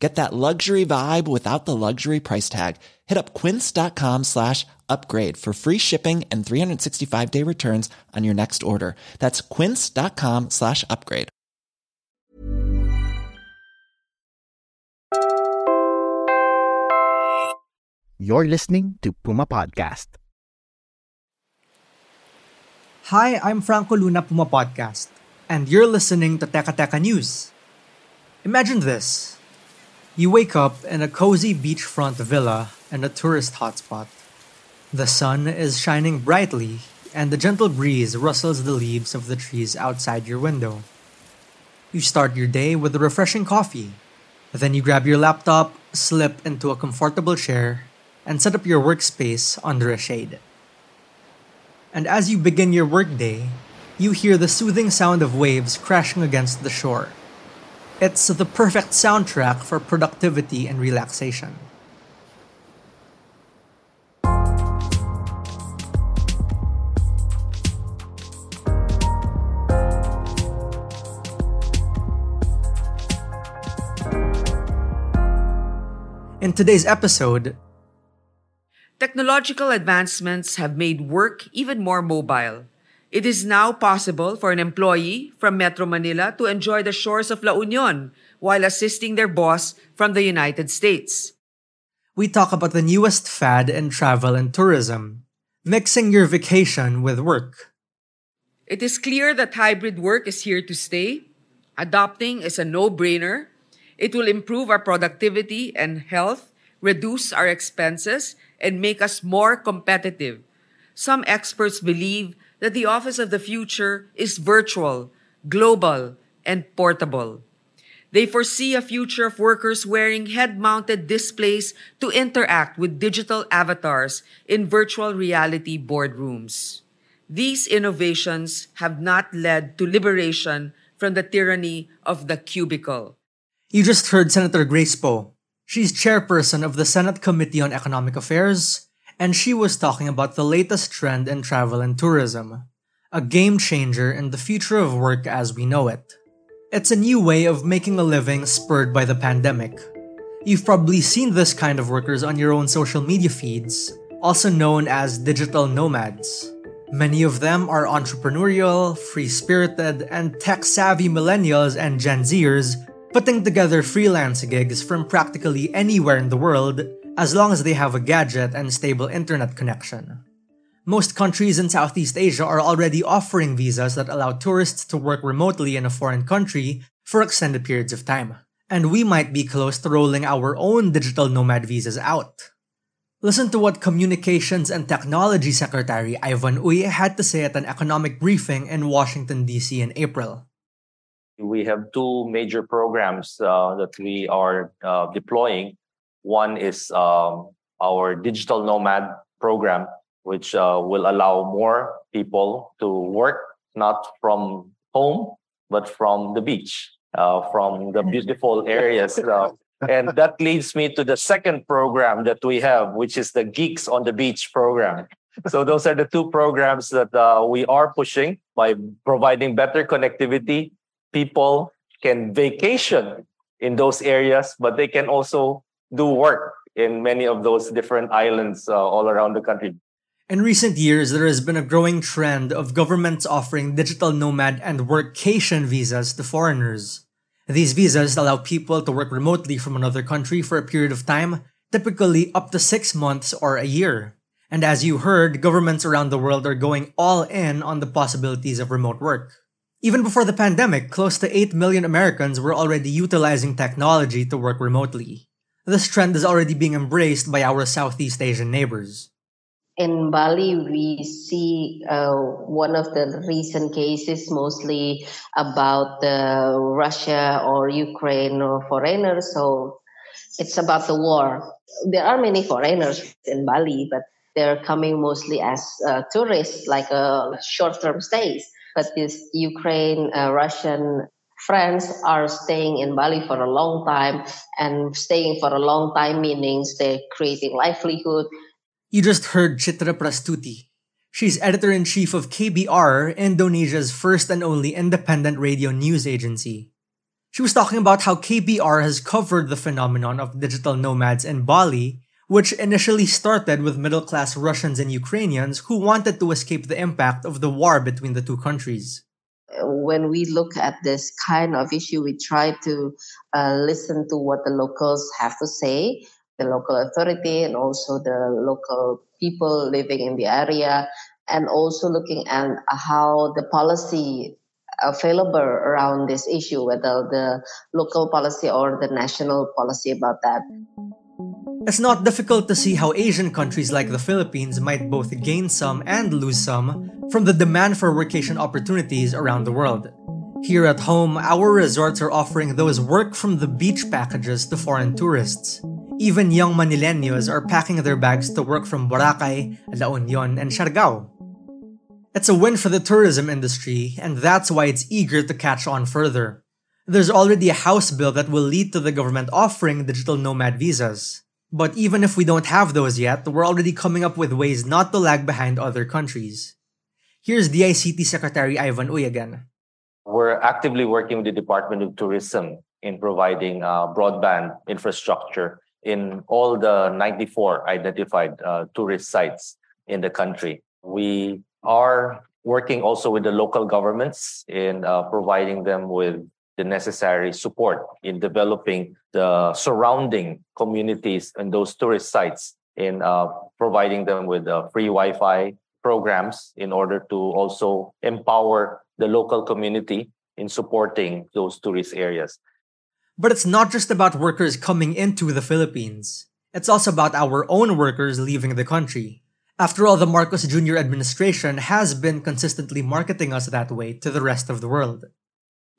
Get that luxury vibe without the luxury price tag. Hit up quince.com slash upgrade for free shipping and 365 day returns on your next order. That's quince.com slash upgrade. You're listening to Puma Podcast. Hi, I'm Franco Luna Puma Podcast, and you're listening to Teka Teka News. Imagine this. You wake up in a cozy beachfront villa in a tourist hotspot. The sun is shining brightly, and the gentle breeze rustles the leaves of the trees outside your window. You start your day with a refreshing coffee. Then you grab your laptop, slip into a comfortable chair, and set up your workspace under a shade. And as you begin your workday, you hear the soothing sound of waves crashing against the shore. It's the perfect soundtrack for productivity and relaxation. In today's episode, Technological advancements have made work even more mobile. It is now possible for an employee from Metro Manila to enjoy the shores of La Union while assisting their boss from the United States. we talk about the newest fad in travel and tourism mixing your vacation with work. It is clear that hybrid work is here to stay. Adopting is a no brainer. It will improve our productivity and health, reduce our expenses, and make us more competitive. Some experts believe that the office of the future is virtual, global, and portable. They foresee a future of workers wearing head mounted displays to interact with digital avatars in virtual reality boardrooms. These innovations have not led to liberation from the tyranny of the cubicle. You just heard Senator Grace Poe. She's chairperson of the Senate Committee on Economic Affairs, and she was talking about the latest trend in travel and tourism a game changer in the future of work as we know it. It's a new way of making a living spurred by the pandemic. You've probably seen this kind of workers on your own social media feeds, also known as digital nomads. Many of them are entrepreneurial, free spirited, and tech savvy millennials and Gen Zers putting together freelance gigs from practically anywhere in the world as long as they have a gadget and stable internet connection. Most countries in Southeast Asia are already offering visas that allow tourists to work remotely in a foreign country for extended periods of time. And we might be close to rolling our own digital nomad visas out. Listen to what Communications and Technology Secretary Ivan Uy had to say at an economic briefing in Washington, D.C. in April. We have two major programs uh, that we are uh, deploying. One is um, our digital nomad program, which uh, will allow more people to work not from home, but from the beach, uh, from the beautiful areas. uh, and that leads me to the second program that we have, which is the Geeks on the Beach program. So those are the two programs that uh, we are pushing by providing better connectivity. People can vacation in those areas, but they can also do work in many of those different islands uh, all around the country. In recent years, there has been a growing trend of governments offering digital nomad and workcation visas to foreigners. These visas allow people to work remotely from another country for a period of time, typically up to six months or a year. And as you heard, governments around the world are going all in on the possibilities of remote work. Even before the pandemic, close to 8 million Americans were already utilizing technology to work remotely. This trend is already being embraced by our Southeast Asian neighbors. in Bali, we see uh, one of the recent cases mostly about the Russia or Ukraine or foreigners. So it's about the war. There are many foreigners in Bali, but they're coming mostly as uh, tourists, like uh, short-term stays. but this Ukraine, uh, Russian friends are staying in Bali for a long time, and staying for a long time means they're creating livelihood. You just heard Citra Prastuti. She's editor in chief of KBR, Indonesia's first and only independent radio news agency. She was talking about how KBR has covered the phenomenon of digital nomads in Bali, which initially started with middle class Russians and Ukrainians who wanted to escape the impact of the war between the two countries. When we look at this kind of issue, we try to uh, listen to what the locals have to say, the local authority, and also the local people living in the area, and also looking at how the policy available around this issue, whether the local policy or the national policy about that. It's not difficult to see how Asian countries like the Philippines might both gain some and lose some from the demand for workation opportunities around the world. Here at home, our resorts are offering those work from the beach packages to foreign tourists. Even young Manileños are packing their bags to work from Boracay, La Union, and Siargao. It's a win for the tourism industry, and that's why it's eager to catch on further. There's already a House bill that will lead to the government offering digital nomad visas. But even if we don't have those yet, we're already coming up with ways not to lag behind other countries. Here's DICT Secretary Ivan Uy again. We're actively working with the Department of Tourism in providing uh, broadband infrastructure in all the 94 identified uh, tourist sites in the country. We are working also with the local governments in uh, providing them with the necessary support in developing the surrounding communities and those tourist sites in uh, providing them with uh, free Wi-Fi programs in order to also empower the local community in supporting those tourist areas. But it's not just about workers coming into the Philippines. It's also about our own workers leaving the country. After all, the Marcos Jr. administration has been consistently marketing us that way to the rest of the world.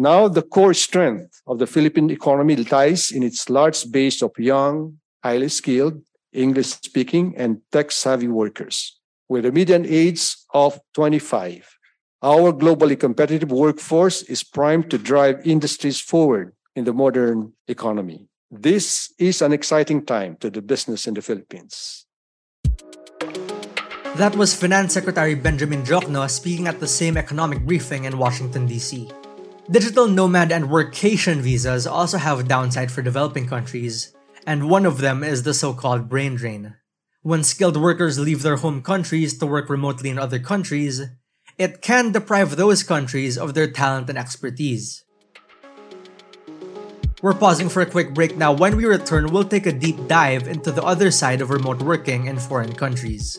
Now, the core strength of the Philippine economy lies in its large base of young, highly skilled, English speaking, and tech savvy workers. With a median age of 25, our globally competitive workforce is primed to drive industries forward in the modern economy. This is an exciting time to do business in the Philippines. That was Finance Secretary Benjamin Diokno speaking at the same economic briefing in Washington, D.C. Digital nomad and workation visas also have a downside for developing countries, and one of them is the so called brain drain. When skilled workers leave their home countries to work remotely in other countries, it can deprive those countries of their talent and expertise. We're pausing for a quick break now. When we return, we'll take a deep dive into the other side of remote working in foreign countries.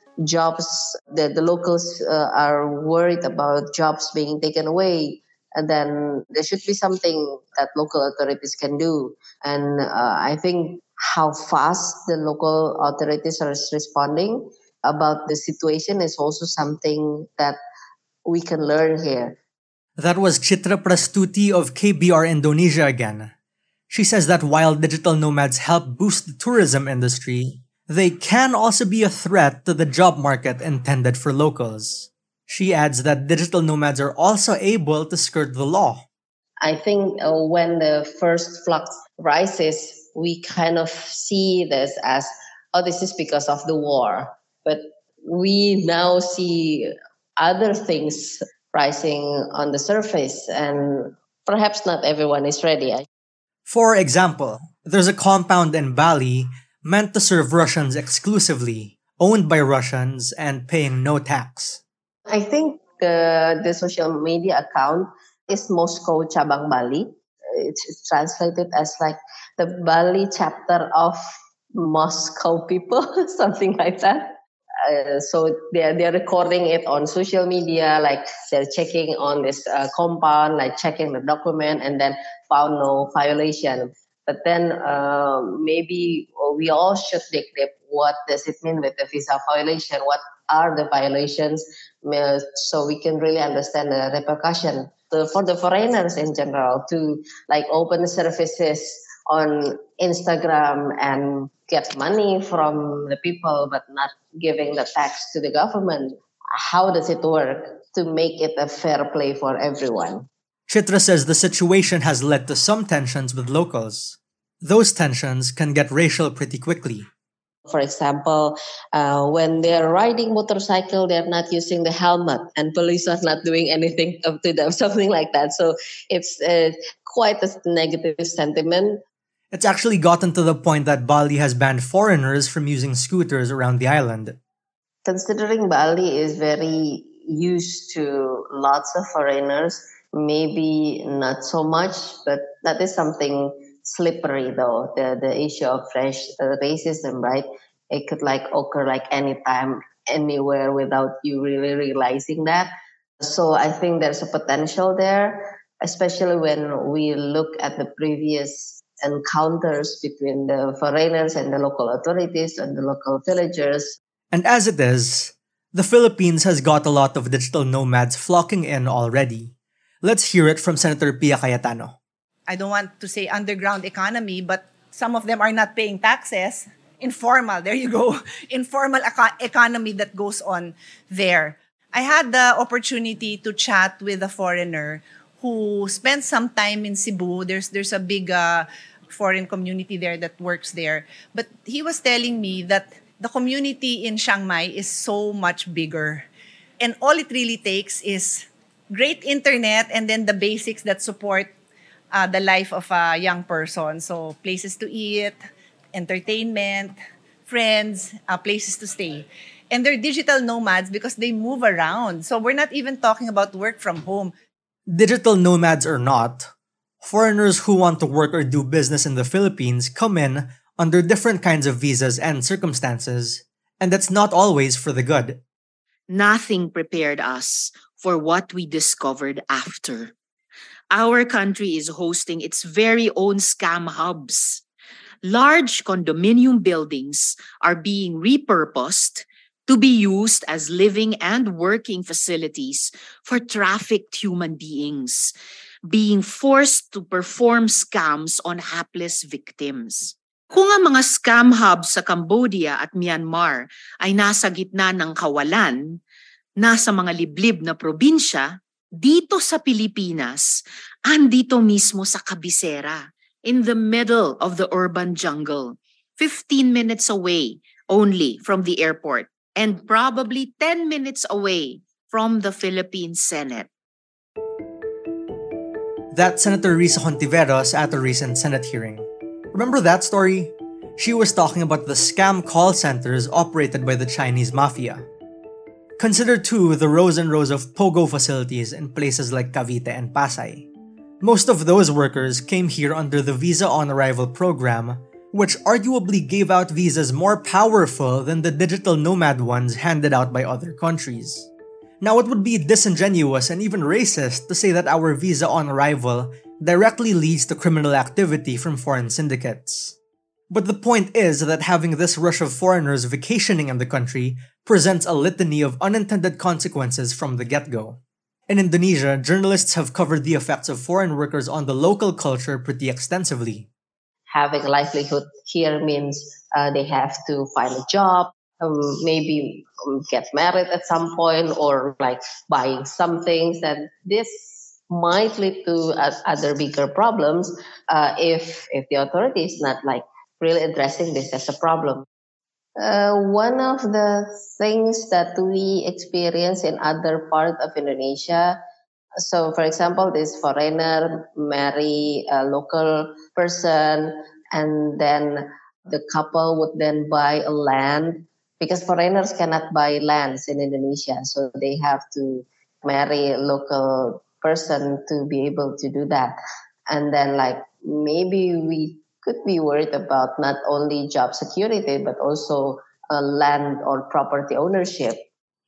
jobs that the locals uh, are worried about jobs being taken away and then there should be something that local authorities can do. And uh, i think how fast the local authorities are responding about the situation is also something that we can learn here. That was Citra Prastuti of kbr indonesia again. She says that while digital nomads help boost the tourism industry they can also be a threat to the job market intended for locals. She adds that digital nomads are also able to skirt the law. I think uh, when the first flux rises, we kind of see this as, oh, this is because of the war. But we now see other things rising on the surface, and perhaps not everyone is ready. For example, there's a compound in Bali meant to serve Russians exclusively, owned by Russians and paying no tax. I think the, the social media account is Moscow Cabang Bali. It's translated as like the Bali chapter of Moscow people, something like that. Uh, so they're they're recording it on social media, like they're checking on this uh, compound, like checking the document, and then found no violation. But then uh, maybe we all should decrypt what does it mean with the visa violation? What are the violations? So we can really understand the repercussion the, for the foreigners in general to like open services on Instagram and get money from the people but not giving the tax to the government. How does it work to make it a fair play for everyone? Citra says the situation has led to some tensions with locals. Those tensions can get racial pretty quickly. For example, uh, when they're riding motorcycle, they're not using the helmet, and police are not doing anything up to them, something like that. So it's uh, quite a negative sentiment. It's actually gotten to the point that Bali has banned foreigners from using scooters around the island. Considering Bali is very used to lots of foreigners, maybe not so much, but that is something slippery though the the issue of race, uh, racism right? It could like occur like anytime anywhere without you really realizing that. So i think there's a potential there especially when we look at the previous encounters between the foreigners and the local authorities and the local villagers. And as it is the philippines has got a lot of digital nomads flocking in already. Let's hear it from senator pia cayetano I don't want to say underground economy, but some of them are not paying taxes. Informal, there you go. Informal eco- economy that goes on there. I had the opportunity to chat with a foreigner who spent some time in Cebu. There's there's a big uh, foreign community there that works there. But he was telling me that the community in Chiang Mai is so much bigger. And all it really takes is great internet and then the basics that support uh, the life of a young person. So places to eat, entertainment, friends, uh, places to stay. And they're digital nomads because they move around. So we're not even talking about work from home. Digital nomads or not, foreigners who want to work or do business in the Philippines come in under different kinds of visas and circumstances, and that's not always for the good. Nothing prepared us for what we discovered after our country is hosting its very own scam hubs. Large condominium buildings are being repurposed to be used as living and working facilities for trafficked human beings, being forced to perform scams on hapless victims. Kung ang mga scam hubs sa Cambodia at Myanmar ay nasa gitna ng kawalan, nasa mga liblib na probinsya, dito sa Pilipinas, andito mismo sa kabisera, in the middle of the urban jungle, 15 minutes away only from the airport, and probably 10 minutes away from the Philippine Senate. That's Senator Risa Hontiveros at a recent Senate hearing. Remember that story? She was talking about the scam call centers operated by the Chinese mafia. Consider too the rows and rows of POGO facilities in places like Cavite and Pasay. Most of those workers came here under the Visa on Arrival program, which arguably gave out visas more powerful than the digital nomad ones handed out by other countries. Now, it would be disingenuous and even racist to say that our visa on arrival directly leads to criminal activity from foreign syndicates. But the point is that having this rush of foreigners vacationing in the country presents a litany of unintended consequences from the get go. In Indonesia, journalists have covered the effects of foreign workers on the local culture pretty extensively. having a livelihood here means uh, they have to find a job, um, maybe um, get married at some point, or like buying some things. And this might lead to uh, other bigger problems uh, if if the authorities not like really addressing this as a problem. Uh, one of the things that we experience in other part of Indonesia so, for example, this foreigner marry a local person, and then the couple would then buy a land because foreigners cannot buy lands in Indonesia, so they have to marry a local person to be able to do that. And then, like, maybe we could be worried about not only job security, but also uh, land or property ownership.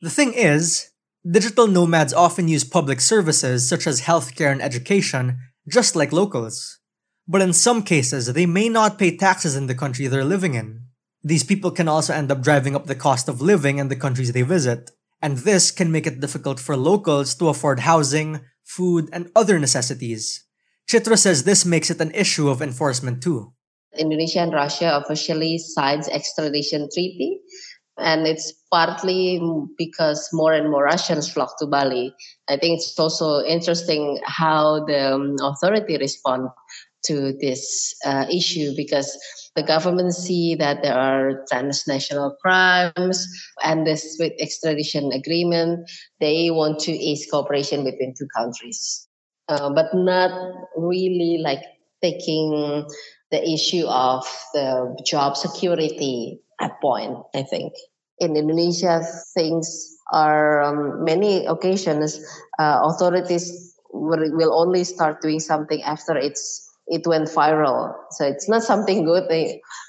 The thing is, Digital nomads often use public services such as healthcare and education, just like locals. But in some cases, they may not pay taxes in the country they're living in. These people can also end up driving up the cost of living in the countries they visit, and this can make it difficult for locals to afford housing, food, and other necessities. Citra says this makes it an issue of enforcement too. Indonesia and Russia officially signed extradition treaty and it's partly because more and more Russians flock to Bali. I think it's also interesting how the um, authority respond to this uh, issue because the government see that there are transnational crimes and this with extradition agreement they want to ease cooperation between two countries uh, but not really like taking the issue of the job security at point, I think. In Indonesia, things are um, many occasions uh, authorities will, will only start doing something after it's it went viral. So it's not something good.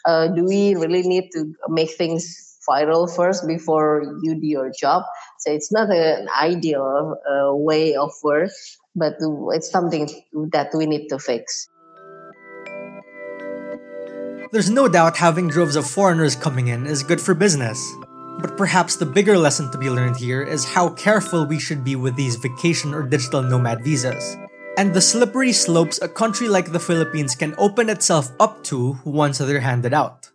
Uh, do we really need to make things viral first before you do your job? So it's not an ideal uh, way of work, but it's something that we need to fix. There's no doubt having droves of foreigners coming in is good for business. But perhaps the bigger lesson to be learned here is how careful we should be with these vacation or digital nomad visas, and the slippery slopes a country like the Philippines can open itself up to once they're handed out.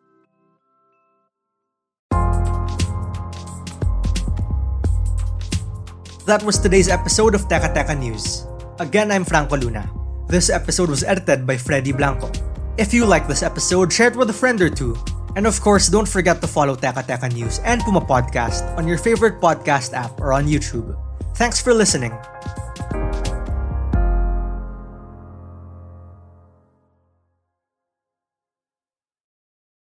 That was today's episode of Teka Teka News. Again, I'm Franco Luna. This episode was edited by Freddy Blanco. If you like this episode, share it with a friend or two. And of course, don't forget to follow Teka Teka News and Puma Podcast on your favorite podcast app or on YouTube. Thanks for listening.